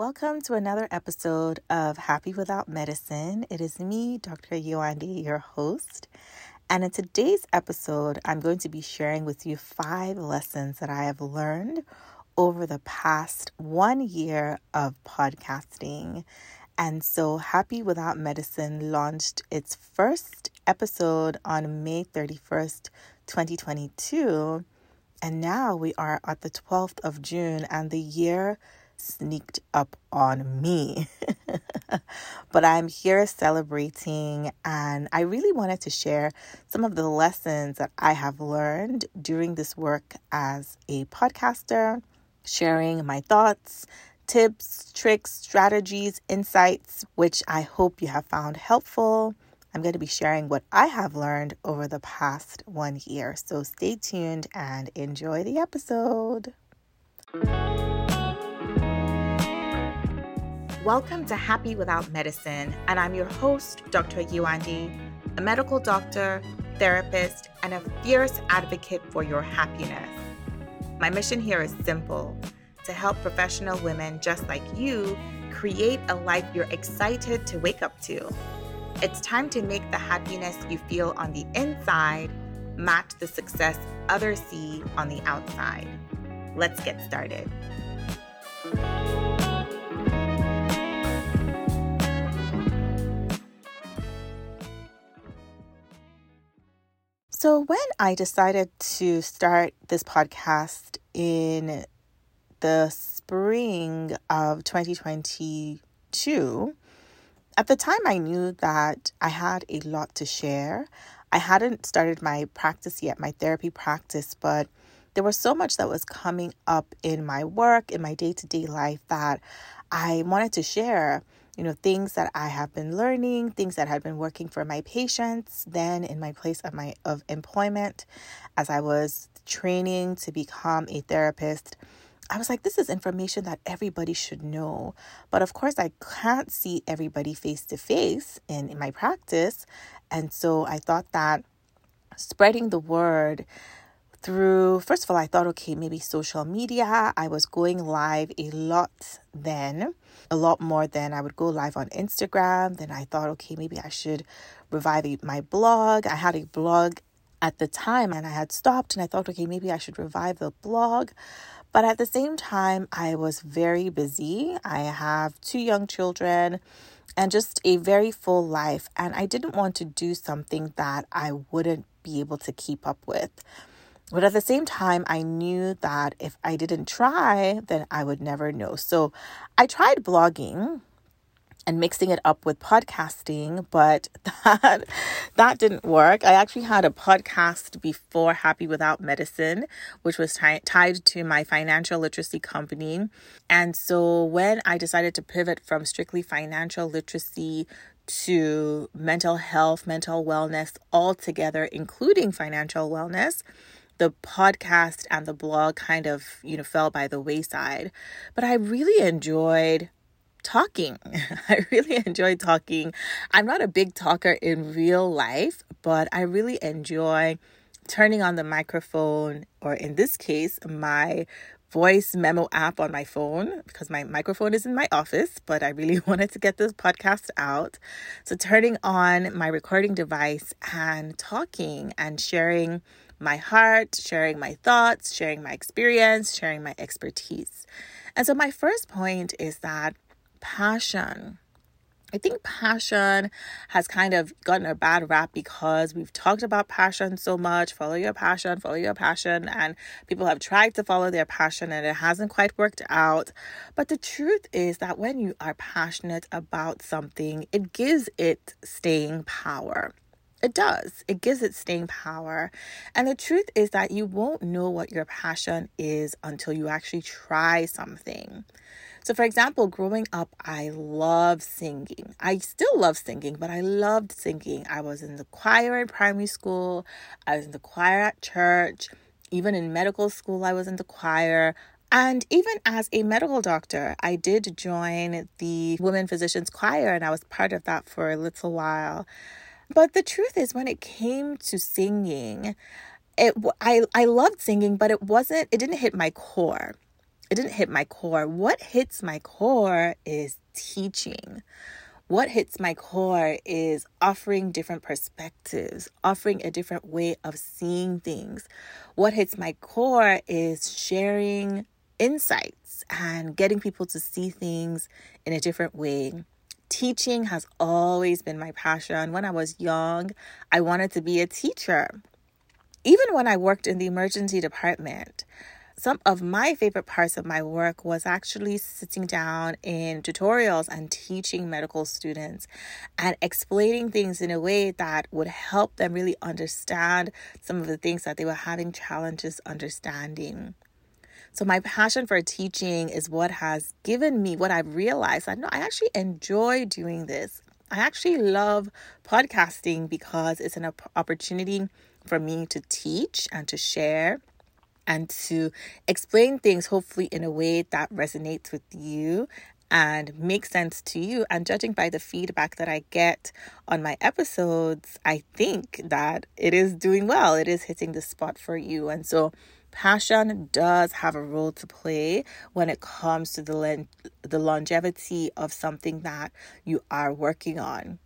Welcome to another episode of Happy Without Medicine. It is me, Dr. Yewande, your host. And in today's episode, I'm going to be sharing with you five lessons that I have learned over the past one year of podcasting. And so, Happy Without Medicine launched its first episode on May 31st, 2022. And now we are at the 12th of June, and the year sneaked up on me. but I'm here celebrating, and I really wanted to share some of the lessons that I have learned during this work as a podcaster, sharing my thoughts, tips, tricks, strategies, insights, which I hope you have found helpful. I'm going to be sharing what I have learned over the past one year. So stay tuned and enjoy the episode. Welcome to Happy Without Medicine, and I'm your host, Dr. Yewande, a medical doctor, therapist, and a fierce advocate for your happiness. My mission here is simple to help professional women just like you create a life you're excited to wake up to. It's time to make the happiness you feel on the inside match the success others see on the outside. Let's get started. So, when I decided to start this podcast in the spring of 2022, at the time, I knew that I had a lot to share. I hadn't started my practice yet, my therapy practice, but there was so much that was coming up in my work, in my day to day life that I wanted to share. You know, things that I have been learning, things that had been working for my patients, then in my place of my of employment as I was training to become a therapist I was like, this is information that everybody should know. But of course, I can't see everybody face to face in my practice. And so I thought that spreading the word through, first of all, I thought, okay, maybe social media. I was going live a lot then, a lot more than I would go live on Instagram. Then I thought, okay, maybe I should revive my blog. I had a blog at the time and I had stopped and I thought, okay, maybe I should revive the blog. But at the same time, I was very busy. I have two young children and just a very full life. And I didn't want to do something that I wouldn't be able to keep up with. But at the same time, I knew that if I didn't try, then I would never know. So I tried blogging and mixing it up with podcasting, but that that didn't work. I actually had a podcast before Happy Without Medicine, which was t- tied to my financial literacy company. And so when I decided to pivot from strictly financial literacy to mental health, mental wellness altogether, including financial wellness, the podcast and the blog kind of, you know, fell by the wayside. But I really enjoyed talking. I really enjoy talking. I'm not a big talker in real life, but I really enjoy turning on the microphone, or in this case, my voice memo app on my phone because my microphone is in my office, but I really wanted to get this podcast out. So, turning on my recording device and talking and sharing my heart, sharing my thoughts, sharing my experience, sharing my expertise. And so, my first point is that passion. I think passion has kind of gotten a bad rap because we've talked about passion so much. Follow your passion, follow your passion. And people have tried to follow their passion and it hasn't quite worked out. But the truth is that when you are passionate about something, it gives it staying power. It does. It gives it staying power. And the truth is that you won't know what your passion is until you actually try something. So, for example, growing up, I love singing. I still love singing, but I loved singing. I was in the choir in primary school, I was in the choir at church, even in medical school, I was in the choir. And even as a medical doctor, I did join the Women Physicians Choir, and I was part of that for a little while. But the truth is, when it came to singing, it I I loved singing, but it wasn't. It didn't hit my core. it didn't hit my core. What hits my core is teaching. What hits my core is offering different perspectives, offering a different way of seeing things. What hits my core is sharing insights and getting people to see things in a different way. Teaching has always been my passion. When I was young, I wanted to be a teacher. Even when I worked in the emergency department, some of my favorite parts of my work was actually sitting down in tutorials and teaching medical students and explaining things in a way that would help them really understand some of the things that they were having challenges understanding. So, my passion for teaching is what has given me what I've realized. I know I actually enjoy doing this. I actually love podcasting because it's an opportunity for me to teach and to share and to explain things hopefully in a way that resonates with you and makes sense to you. And judging by the feedback that I get on my episodes, I think that it is doing well. It is hitting the spot for you. And so passion does have a role to play when it comes to the len- the longevity of something that you are working on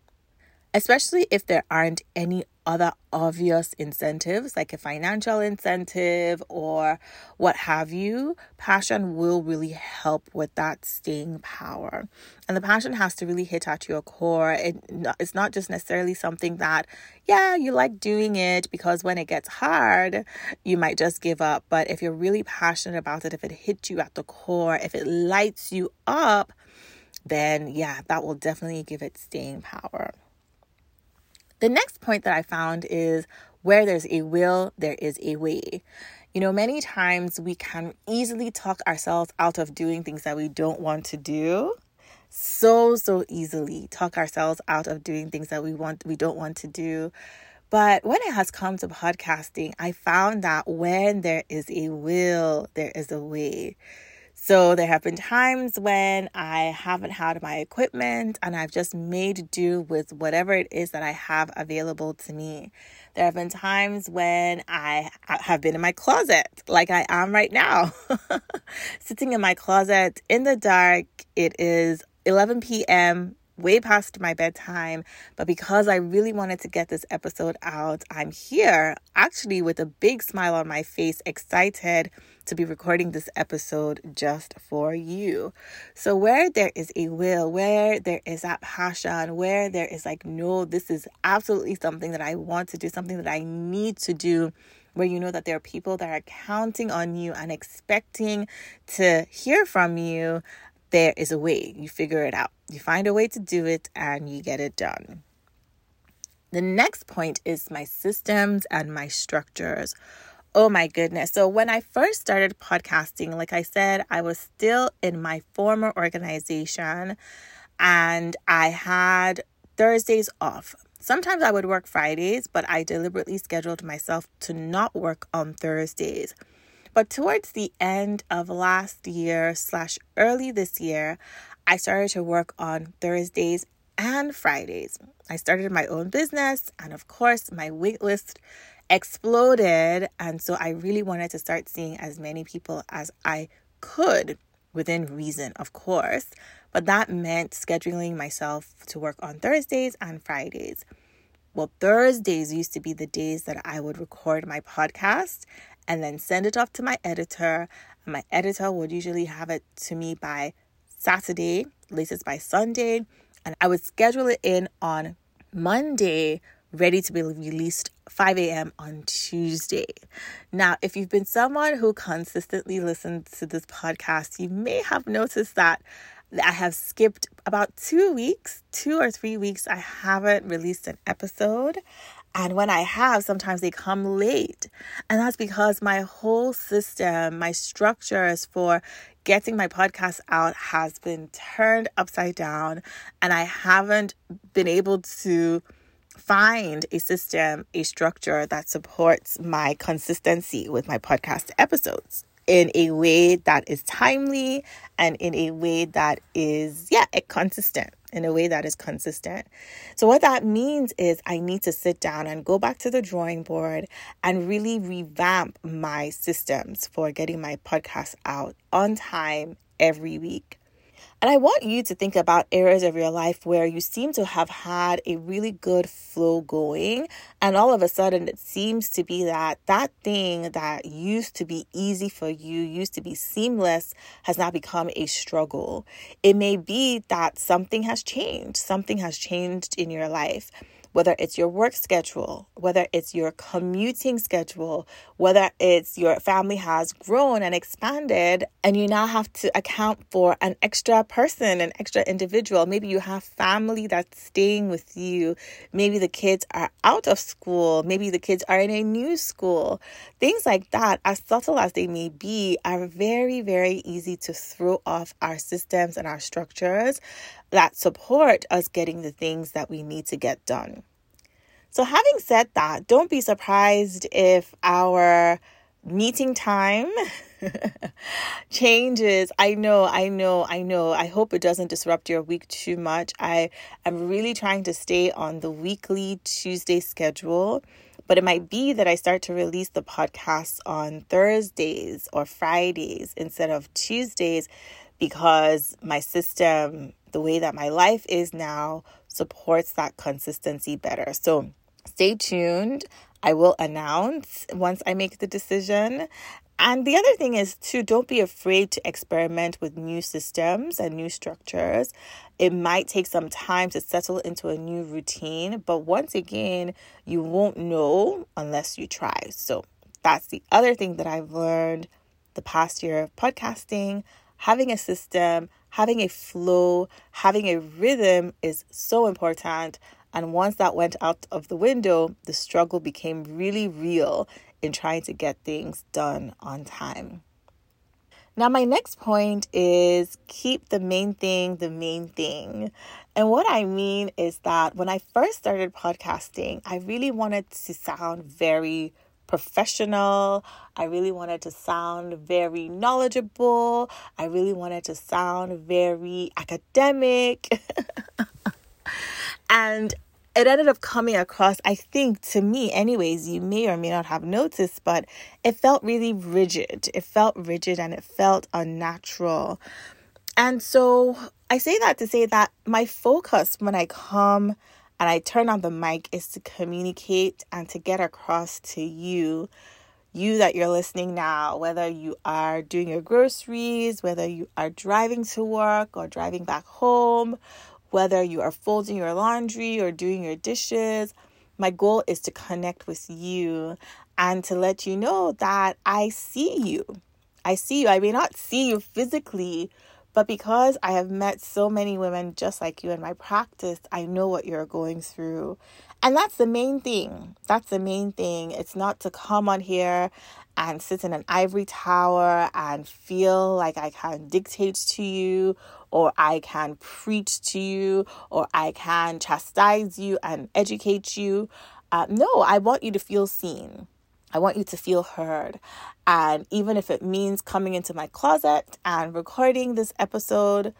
especially if there aren't any other obvious incentives like a financial incentive or what have you, passion will really help with that staying power. And the passion has to really hit at your core. It, it's not just necessarily something that, yeah, you like doing it because when it gets hard, you might just give up. But if you're really passionate about it, if it hits you at the core, if it lights you up, then yeah, that will definitely give it staying power. The next point that I found is where there's a will, there is a way. You know, many times we can easily talk ourselves out of doing things that we don't want to do. So, so easily talk ourselves out of doing things that we want we don't want to do. But when it has come to podcasting, I found that when there is a will, there is a way. So there have been times when I haven't had my equipment and I've just made do with whatever it is that I have available to me. There have been times when I have been in my closet, like I am right now, sitting in my closet in the dark. It is 11 p.m way past my bedtime. But because I really wanted to get this episode out, I'm here actually with a big smile on my face, excited to be recording this episode just for you. So, where there is a will, where there is that passion, where there is like, no, this is absolutely something that I want to do, something that I need to do where you know that there are people that are counting on you and expecting to hear from you, there is a way. You figure it out. You find a way to do it and you get it done. The next point is my systems and my structures. Oh my goodness. So, when I first started podcasting, like I said, I was still in my former organization and I had Thursdays off. Sometimes I would work Fridays, but I deliberately scheduled myself to not work on Thursdays. But towards the end of last year slash early this year, I started to work on Thursdays and Fridays. I started my own business, and of course, my wait list exploded. And so I really wanted to start seeing as many people as I could within reason, of course. But that meant scheduling myself to work on Thursdays and Fridays. Well, Thursdays used to be the days that I would record my podcast and then send it off to my editor. And my editor would usually have it to me by Saturday, latest by Sunday. And I would schedule it in on Monday, ready to be released 5 a.m. on Tuesday. Now, if you've been someone who consistently listens to this podcast, you may have noticed that I have skipped about two weeks, two or three weeks. I haven't released an episode. And when I have, sometimes they come late. And that's because my whole system, my structures for getting my podcast out has been turned upside down. And I haven't been able to find a system, a structure that supports my consistency with my podcast episodes in a way that is timely and in a way that is, yeah, consistent. In a way that is consistent. So, what that means is I need to sit down and go back to the drawing board and really revamp my systems for getting my podcast out on time every week. And I want you to think about areas of your life where you seem to have had a really good flow going, and all of a sudden it seems to be that that thing that used to be easy for you, used to be seamless, has now become a struggle. It may be that something has changed, something has changed in your life whether it's your work schedule, whether it's your commuting schedule, whether it's your family has grown and expanded, and you now have to account for an extra person, an extra individual. Maybe you have family that's staying with you. Maybe the kids are out of school. Maybe the kids are in a new school. Things like that, as subtle as they may be, are very, very easy to throw off our systems and our structures that support us getting the things that we need to get done. So, having said that, don't be surprised if our meeting time changes. I know, I know, I know. I hope it doesn't disrupt your week too much. I am really trying to stay on the weekly Tuesday schedule, but it might be that I start to release the podcasts on Thursdays or Fridays instead of Tuesdays because my system the way that my life is now supports that consistency better. So stay tuned. I will announce once I make the decision. And the other thing is, to don't be afraid to experiment with new systems and new structures. It might take some time to settle into a new routine, but once again, you won't know unless you try. So that's the other thing that I've learned the past year of podcasting having a system, having a flow, having a rhythm is so important. And once that went out of the window, the struggle became really real in trying to get things done on time. Now, my next point is keep the main thing the main thing. And what I mean is that when I first started podcasting, I really wanted to sound very professional. I really wanted to sound very knowledgeable. I really wanted to sound very academic. and it ended up coming across, I think, to me, anyways, you may or may not have noticed, but it felt really rigid. It felt rigid and it felt unnatural. And so I say that to say that my focus when I come and I turn on the mic is to communicate and to get across to you, you that you're listening now, whether you are doing your groceries, whether you are driving to work or driving back home, whether you are folding your laundry or doing your dishes. My goal is to connect with you and to let you know that I see you. I see you. I may not see you physically, but because I have met so many women just like you in my practice, I know what you're going through. And that's the main thing. That's the main thing. It's not to come on here and sit in an ivory tower and feel like I can dictate to you or I can preach to you or I can chastise you and educate you. Uh, no, I want you to feel seen. I want you to feel heard. And even if it means coming into my closet and recording this episode,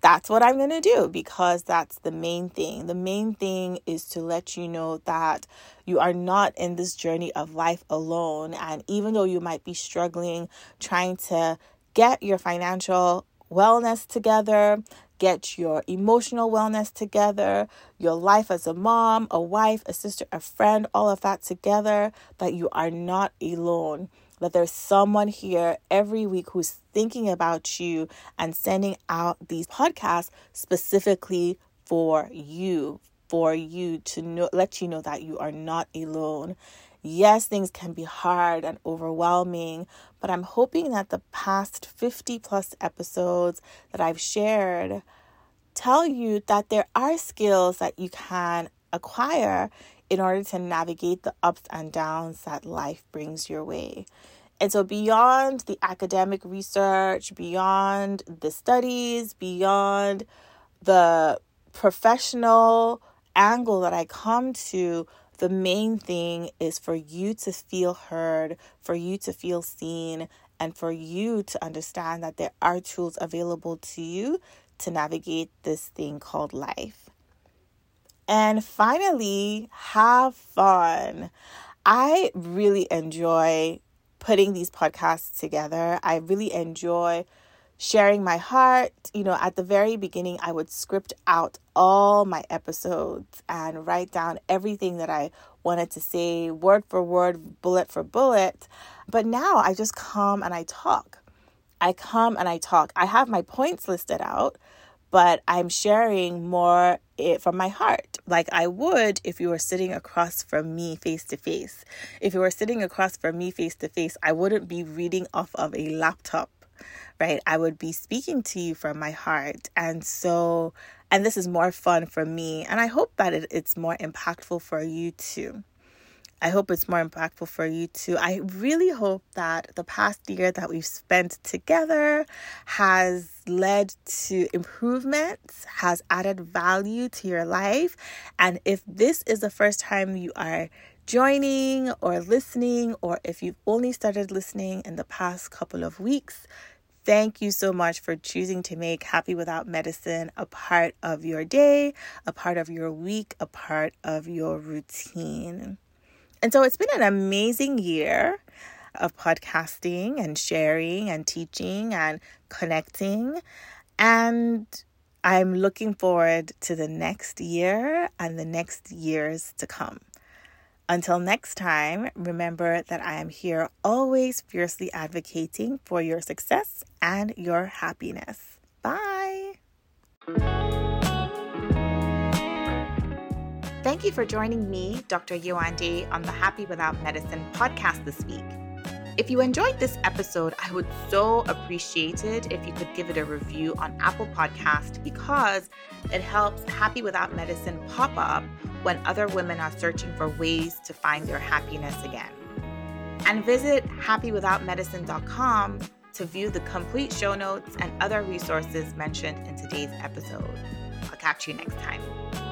that's what I'm going to do because that's the main thing. The main thing is to let you know that you are not in this journey of life alone. And even though you might be struggling trying to get your financial wellness together, get your emotional wellness together, your life as a mom, a wife, a sister, a friend, all of that together, that you are not alone. That there's someone here every week who's thinking about you and sending out these podcasts specifically for you, for you to know, let you know that you are not alone. Yes, things can be hard and overwhelming, but I'm hoping that the past 50 plus episodes that I've shared tell you that there are skills that you can acquire in order to navigate the ups and downs that life brings your way. And so, beyond the academic research, beyond the studies, beyond the professional angle that I come to, the main thing is for you to feel heard, for you to feel seen, and for you to understand that there are tools available to you to navigate this thing called life. And finally, have fun. I really enjoy putting these podcasts together. I really enjoy sharing my heart. You know, at the very beginning, I would script out all my episodes and write down everything that I wanted to say, word for word, bullet for bullet. But now I just come and I talk. I come and I talk. I have my points listed out, but I'm sharing more it from my heart, like I would if you were sitting across from me face to face. If you were sitting across from me face to face, I wouldn't be reading off of a laptop, right? I would be speaking to you from my heart. And so, and this is more fun for me. And I hope that it, it's more impactful for you too. I hope it's more impactful for you too. I really hope that the past year that we've spent together has led to improvements, has added value to your life. And if this is the first time you are joining or listening, or if you've only started listening in the past couple of weeks, Thank you so much for choosing to make Happy Without Medicine a part of your day, a part of your week, a part of your routine. And so it's been an amazing year of podcasting and sharing and teaching and connecting. And I'm looking forward to the next year and the next years to come. Until next time, remember that I am here always fiercely advocating for your success and your happiness. Bye. Thank you for joining me, Dr. Yewande, on the Happy Without Medicine podcast this week. If you enjoyed this episode, I would so appreciate it if you could give it a review on Apple Podcast because it helps Happy Without Medicine pop up when other women are searching for ways to find their happiness again. And visit happywithoutmedicine.com to view the complete show notes and other resources mentioned in today's episode. I'll catch you next time.